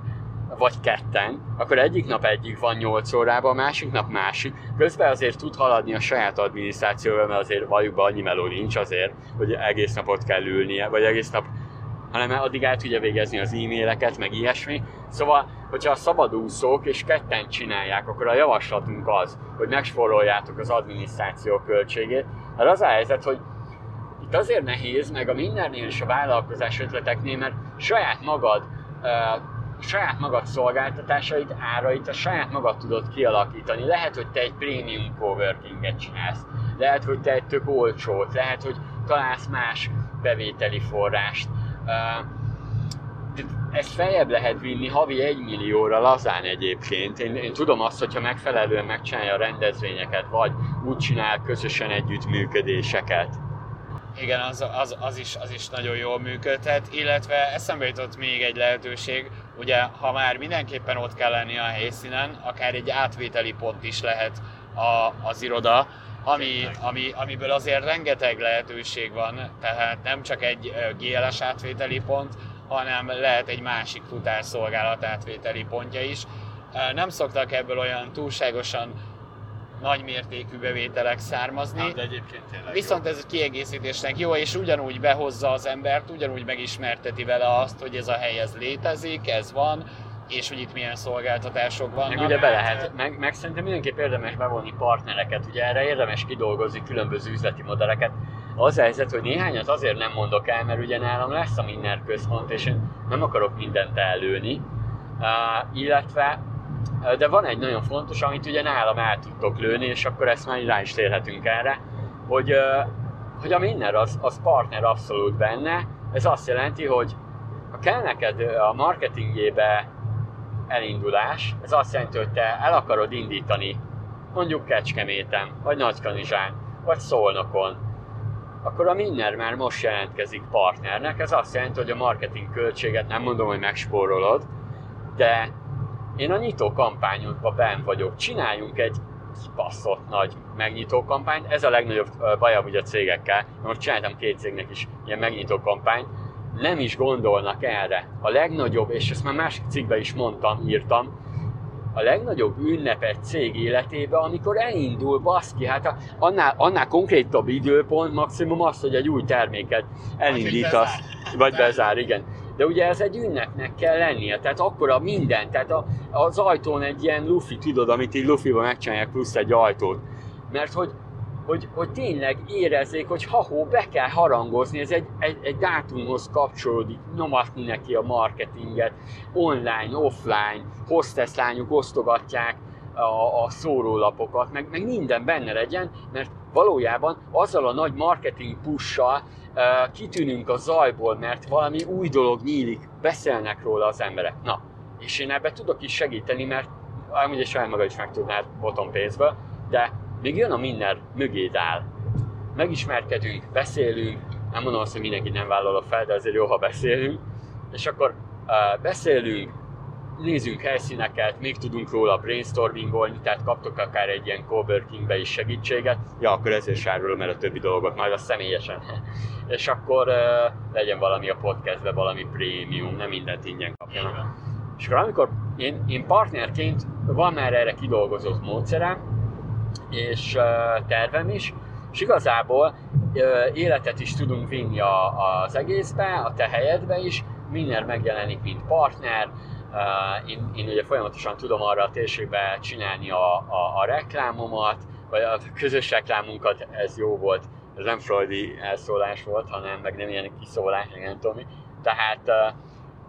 vagy ketten, akkor egyik nap egyik van 8 órában, a másik nap másik. Közben azért tud haladni a saját adminisztrációval, mert azért valljuk be annyi meló nincs azért, hogy egész napot kell ülnie, vagy egész nap hanem addig el tudja végezni az e-maileket, meg ilyesmi. Szóval, hogyha a szabadúszók és ketten csinálják, akkor a javaslatunk az, hogy megsporoljátok az adminisztráció költségét. Hát az a helyzet, hogy itt azért nehéz, meg a mindennél és a vállalkozás ötleteknél, mert saját magad saját magad szolgáltatásait, árait a saját magad tudod kialakítani. Lehet, hogy te egy prémium coworkinget csinálsz, lehet, hogy te egy tök olcsót, lehet, hogy találsz más bevételi forrást. Ezt feljebb lehet vinni havi egy millióra lazán egyébként. Én, én tudom azt, hogyha megfelelően megcsinálja a rendezvényeket, vagy úgy csinál közösen együttműködéseket, igen, az, az, az, is, az is nagyon jól működhet, illetve eszembe jutott még egy lehetőség, ugye ha már mindenképpen ott kell lenni a helyszínen, akár egy átvételi pont is lehet a, az iroda, ami, ami, amiből azért rengeteg lehetőség van, tehát nem csak egy GLS átvételi pont, hanem lehet egy másik futárszolgálat átvételi pontja is. Nem szoktak ebből olyan túlságosan nagy mértékű bevételek származni. Na, de egyébként tényleg Viszont jó. ez kiegészítésnek jó, és ugyanúgy behozza az embert, ugyanúgy megismerteti vele azt, hogy ez a hely ez létezik, ez van, és hogy itt milyen szolgáltatások vannak. Meg ugye be lehet, meg, meg szerintem mindenképp érdemes bevonni partnereket, ugye erre érdemes kidolgozni különböző üzleti modelleket. Az a helyzet, hogy néhányat azért nem mondok el, mert ugye nálam lesz a minden központ, és én nem akarok mindent ellőni, uh, illetve de van egy nagyon fontos, amit ugye nálam el tudtok lőni, és akkor ezt már rá is térhetünk erre, hogy, hogy a minden az, az partner abszolút benne. Ez azt jelenti, hogy ha kell neked a marketingébe elindulás, ez azt jelenti, hogy te el akarod indítani mondjuk Kecskeméten, vagy Nagykanizsán, vagy Szolnokon, akkor a Minner már most jelentkezik partnernek. Ez azt jelenti, hogy a marketing költséget nem mondom, hogy megspórolod, de én a nyitó kampányunkban ben vagyok. Csináljunk egy kibaszott nagy megnyitó kampányt. Ez a legnagyobb bajom ugye a cégekkel. Most csináltam két cégnek is ilyen megnyitó kampányt. Nem is gondolnak erre. A legnagyobb, és ezt már másik cikkben is mondtam, írtam, a legnagyobb ünnep egy cég életében, amikor elindul, baszki, hát annál, annál konkrétabb időpont maximum az, hogy egy új terméket elindítasz, vagy bezár, igen de ugye ez egy ünnepnek kell lennie, tehát akkor a minden, tehát a, az ajtón egy ilyen lufi, tudod, amit így lufiba megcsinálják, plusz egy ajtót. Mert hogy, hogy, hogy tényleg érezzék, hogy ha-hó, be kell harangozni, ez egy, egy, egy dátumhoz kapcsolódik, nyomatni neki a marketinget, online, offline, hostess lányok osztogatják a, a szórólapokat, meg, meg minden benne legyen, mert valójában azzal a nagy marketing pussal kitűnünk a zajból, mert valami új dolog nyílik, beszélnek róla az emberek. Na, és én ebbe tudok is segíteni, mert amúgy is saját maga is meg tudnád bottom pénzből, de még jön a minden mögéd áll. Megismerkedünk, beszélünk, nem mondom azt, hogy mindenki nem vállal fel, de azért jó, ha beszélünk, és akkor uh, beszélünk, nézzünk helyszíneket, még tudunk róla brainstormingolni, tehát kaptok akár egy ilyen coworkingbe is segítséget. Ja, akkor ezért is árulom el a többi dolgot, majd a személyesen. és akkor uh, legyen valami a podcastbe, valami prémium, nem mindent ingyen kapjanak. És akkor amikor én, én partnerként van már erre kidolgozott módszerem, és tervem is, és igazából életet is tudunk vinni a, az egészbe, a te helyedbe is, minden megjelenik, mint partner, én, én ugye folyamatosan tudom arra a térségbe csinálni a, a, a reklámomat, vagy a közös reklámunkat, ez jó volt, ez nem freudi elszólás volt, hanem meg nem ilyen kiszólás, nem tudom mi. Tehát,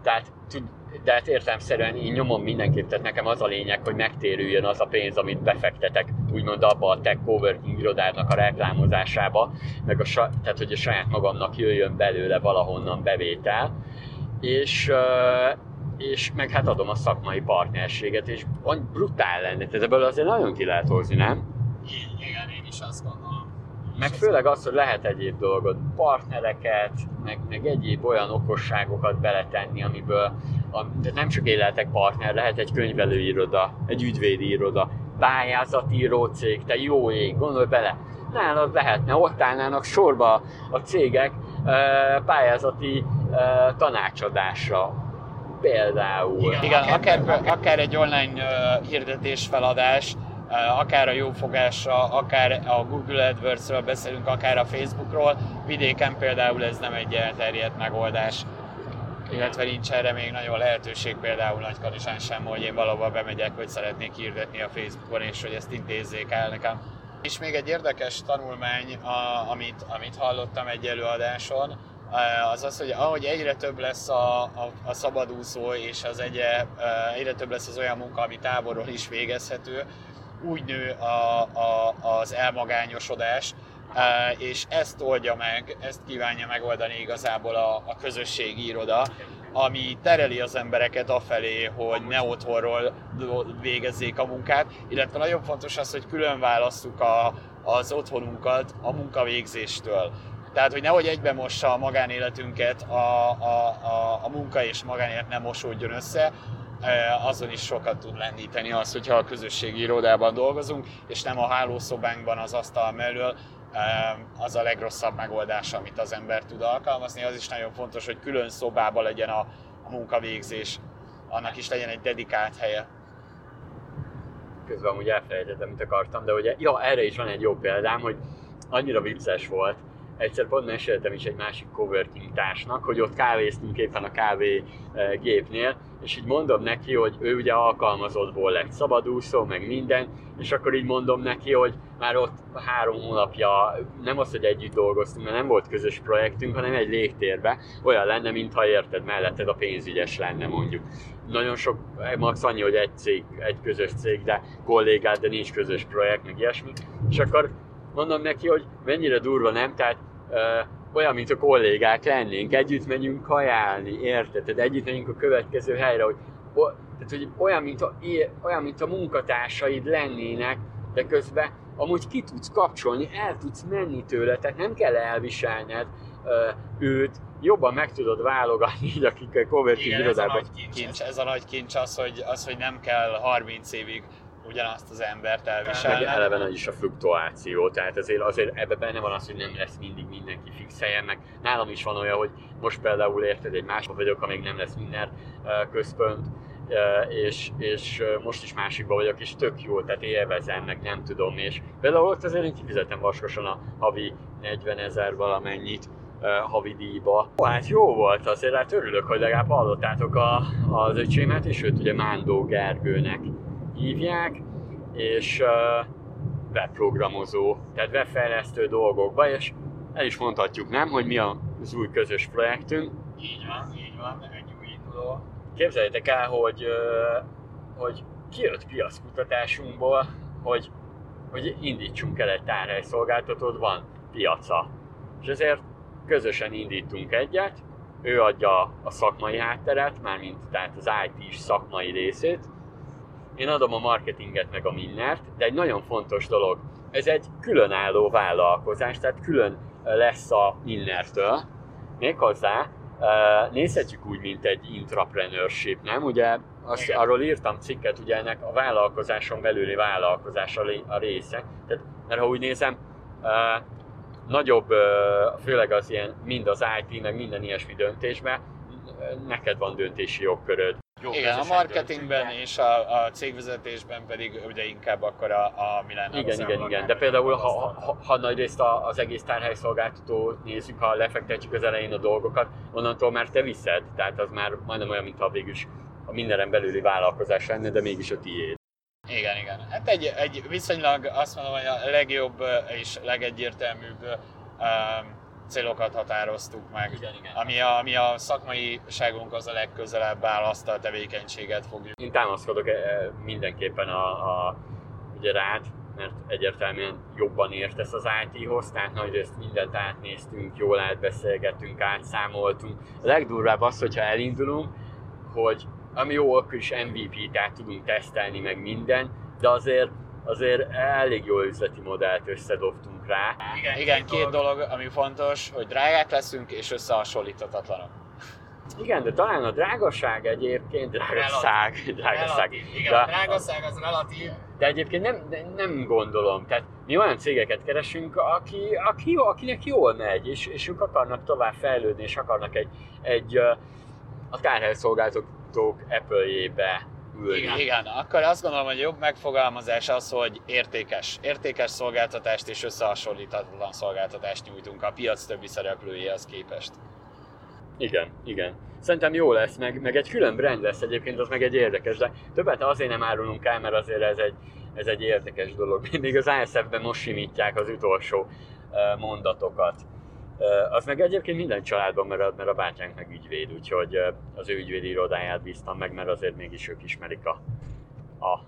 tehát tud, de hát értelmszerűen én nyomom mindenképp, tehát nekem az a lényeg, hogy megtérüljön az a pénz, amit befektetek, úgymond abba a tech coworking irodának a reklámozásába, meg a, tehát hogy a saját magamnak jöjjön belőle valahonnan bevétel, és, és meg hát adom a szakmai partnerséget, és brutál lenne, tehát ebből azért nagyon ki lehet hozni, nem? Igen, én is azt gondolom. Meg főleg az, hogy lehet egyéb dolgot, partnereket, meg, meg egyéb olyan okosságokat beletenni, amiből a, nem csak életek partner, lehet egy könyvelőiroda, egy ügyvédi iroda, pályázatíró cég, te jó ég, gondolj bele, nálad lehetne, ott állnának sorba a cégek pályázati tanácsadásra, például. Igen, Igen akár, akár egy online hirdetés feladás, akár a jófogásra, akár a Google AdWords-ről beszélünk, akár a Facebookról. Vidéken például ez nem egy elterjedt megoldás illetve nincs erre még nagyon lehetőség, például Nagykanizsán sem, hogy én valahol bemegyek, hogy szeretnék hirdetni a Facebookon, és hogy ezt intézzék el nekem. És még egy érdekes tanulmány, a, amit, amit hallottam egy előadáson, az az, hogy ahogy egyre több lesz a, a, a szabadúszó, és az egyre, egyre több lesz az olyan munka, ami távolról is végezhető, úgy nő a, a, az elmagányosodás, és ezt oldja meg, ezt kívánja megoldani igazából a, a közösségi iroda, ami tereli az embereket afelé, hogy ne otthonról végezzék a munkát, illetve nagyon fontos az, hogy külön válasszuk a, az otthonunkat a munkavégzéstől. Tehát, hogy nehogy egybe mossa a magánéletünket, a, a, a, a munka és magánélet nem mosódjon össze, azon is sokat tud lendíteni az, hogyha a közösségi irodában dolgozunk, és nem a hálószobánkban az asztal mellől, az a legrosszabb megoldás, amit az ember tud alkalmazni. Az is nagyon fontos, hogy külön szobában legyen a, a munkavégzés, annak is legyen egy dedikált helye. Közben amúgy elfelejtettem, mit akartam, de ugye, ja, erre is van egy jó példám, hogy annyira vicces volt, egyszer pont meséltem is egy másik coworking társnak, hogy ott kávéztunk éppen a kávé e, gépnél, és így mondom neki, hogy ő ugye alkalmazottból lett szabadúszó, meg minden, és akkor így mondom neki, hogy már ott három hónapja nem az, hogy együtt dolgoztunk, mert nem volt közös projektünk, hanem egy légtérbe, olyan lenne, mintha érted melletted a pénzügyes lenne mondjuk. Nagyon sok, max annyi, hogy egy cég, egy közös cég, de kollégát, de nincs közös projekt, meg ilyesmi. És akkor mondom neki, hogy mennyire durva nem, tehát ö, olyan, mint a kollégák lennénk, együtt megyünk kajálni, érted? Tehát együtt megyünk a következő helyre, hogy, o, tehát, hogy olyan, mint a, olyan, mint a munkatársaid lennének, de közben amúgy ki tudsz kapcsolni, el tudsz menni tőle, tehát nem kell elviselned ö, őt, jobban meg tudod válogatni, így akik coworking irodában. Ez a nagy kincs, ez a nagy kincs az, hogy, az, hogy nem kell 30 évig ugyanazt az embert elviselni. Meg eleve is a fluktuáció, tehát azért, azért ebben benne van az, hogy nem lesz mindig mindenki fix helyen, meg nálam is van olyan, hogy most például érted, egy másik vagyok, amíg nem lesz minden központ, és, és most is másikban vagyok, és tök jó, tehát élvezem, meg nem tudom, és például ott azért én kifizetem vaskosan a havi 40 ezer valamennyit, havi díjba. Ó, hát jó volt, azért hát örülök, hogy legalább hallottátok a, az öcsémet, és őt ugye Mándó Gergőnek hívják, és uh, webprogramozó, tehát webfejlesztő dolgokba, és el is mondhatjuk, nem, hogy mi az új közös projektünk. Így van, így van, egy új induló. Képzeljétek el, hogy, uh, hogy kijött piackutatásunkból, hogy, hogy indítsunk el egy tárhelyszolgáltatót, van piaca. És ezért közösen indítunk egyet, ő adja a szakmai hátteret, mármint tehát az IT-s szakmai részét, én adom a marketinget meg a mindent, de egy nagyon fontos dolog, ez egy különálló vállalkozás, tehát külön lesz a Innertől. Méghozzá nézhetjük úgy, mint egy intrapreneurship, nem? Ugye azt, arról írtam cikket, ugye ennek a vállalkozáson belüli vállalkozás a része. Tehát, mert ha úgy nézem, nagyobb, főleg az ilyen, mind az IT, meg minden ilyesmi döntésben, neked van döntési jogköröd jó Igen, a marketingben és a, a cégvezetésben pedig ugye inkább akkor a, a mi lenne Igen, igen, igen. De például, ha, ha, ha nagy részt az egész tárhelyszolgáltató nézzük, ha lefektetjük az elején a dolgokat, onnantól már te viszed. Tehát az már majdnem olyan, mintha végül is a mindenen belüli vállalkozás lenne, de mégis a tiéd. Igen, igen. Hát egy, egy viszonylag azt mondom, hogy a legjobb és legegyértelműbb um, célokat határoztuk meg. Igen, igen. Ami, a, ami a szakmaiságunk az a legközelebb áll, azt a tevékenységet fogjuk. Én támaszkodok eh, mindenképpen a, a ugye rád, mert egyértelműen jobban értesz az IT-hoz, tehát nagy ezt mindent átnéztünk, jól átbeszélgettünk, átszámoltunk. A legdurvább az, hogyha elindulunk, hogy ami jó, akkor is MVP-t tudunk tesztelni meg minden, de azért azért elég jó üzleti modellt összedobtunk rá. Igen, Igen két dolog, ami fontos, hogy drágák leszünk és összehasonlíthatatlanok. Igen, de talán a drágaság egyébként, drágaság, drágaság. Igen, de, a drágaság az relatív. De egyébként nem, de nem gondolom. Tehát mi olyan cégeket keresünk, aki, aki jó, akinek jól megy, és, és ők akarnak tovább fejlődni, és akarnak egy, egy a tárhelyszolgáltatók Apple-jébe ülni. Igen, igen, akkor azt gondolom, hogy jobb megfogalmazás az, hogy értékes, értékes szolgáltatást és összehasonlíthatatlan szolgáltatást nyújtunk a piac többi szereplőjéhez képest. Igen, igen. Szerintem jó lesz, meg, meg egy külön brand lesz egyébként, az meg egy érdekes, de többet azért nem árulunk el, mert azért ez egy, ez egy érdekes dolog. Még az ISF-ben most simítják az utolsó mondatokat. Az meg egyébként minden családban, mert a, mert a bátyánk meg ügyvéd, úgyhogy az ő ügyvédi irodáját bíztam meg, mert azért mégis ők ismerik a, a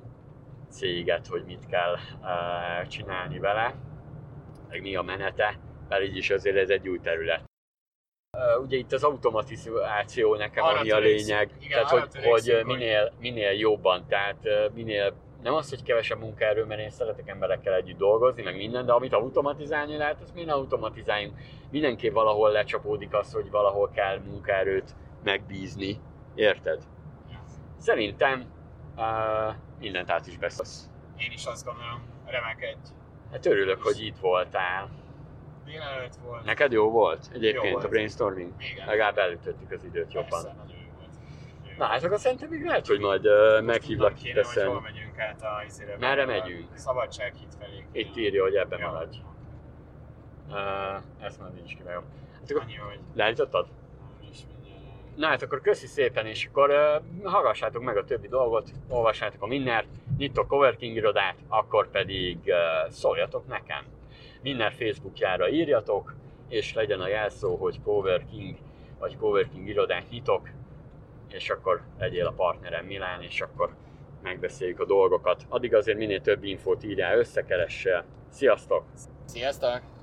céget, hogy mit kell csinálni vele, meg mi a menete, mert így is azért ez egy új terület. Ugye itt az automatizáció nekem arra ami a lényeg, igen, tehát hogy, hogy minél, minél jobban, tehát minél nem az, hogy kevesebb munkaerő, mert én szeretek emberekkel együtt dolgozni, meg minden, de amit automatizálni lehet, azt minden automatizáljunk. Mindenképp valahol lecsapódik az, hogy valahol kell munkaerőt megbízni. Érted? Szerintem uh, mindent át is beszélsz. Én is azt gondolom, remek egy. Hát örülök, hogy itt voltál. Délelőtt volt. Neked jó volt egyébként jó volt. a brainstorming? Igen. Legalább elütöttük az időt jobban. Persze, jó volt. Na, hát akkor szerintem még lehet, hogy majd uh, meghívlak itt hogy hol megyünk át a izére. Merre megyünk? Szabadsághíd felé. Itt írja, hogy ebben ja. maradj. Uh, ezt már nincs ki, jó. Hát akkor Annyi, hogy... Leállítottad? Na hát akkor köszi szépen, és akkor uh, hallgassátok meg a többi dolgot, olvassátok a Minnert, nyitok coworking irodát, akkor pedig uh, szóljatok nekem. Minner Facebookjára írjatok, és legyen a jelszó, hogy coworking vagy coworking irodát nyitok, és akkor legyél a partnerem Milán, és akkor megbeszéljük a dolgokat. Addig azért minél több infót írjál összekeresse. Sziasztok! Sziasztok!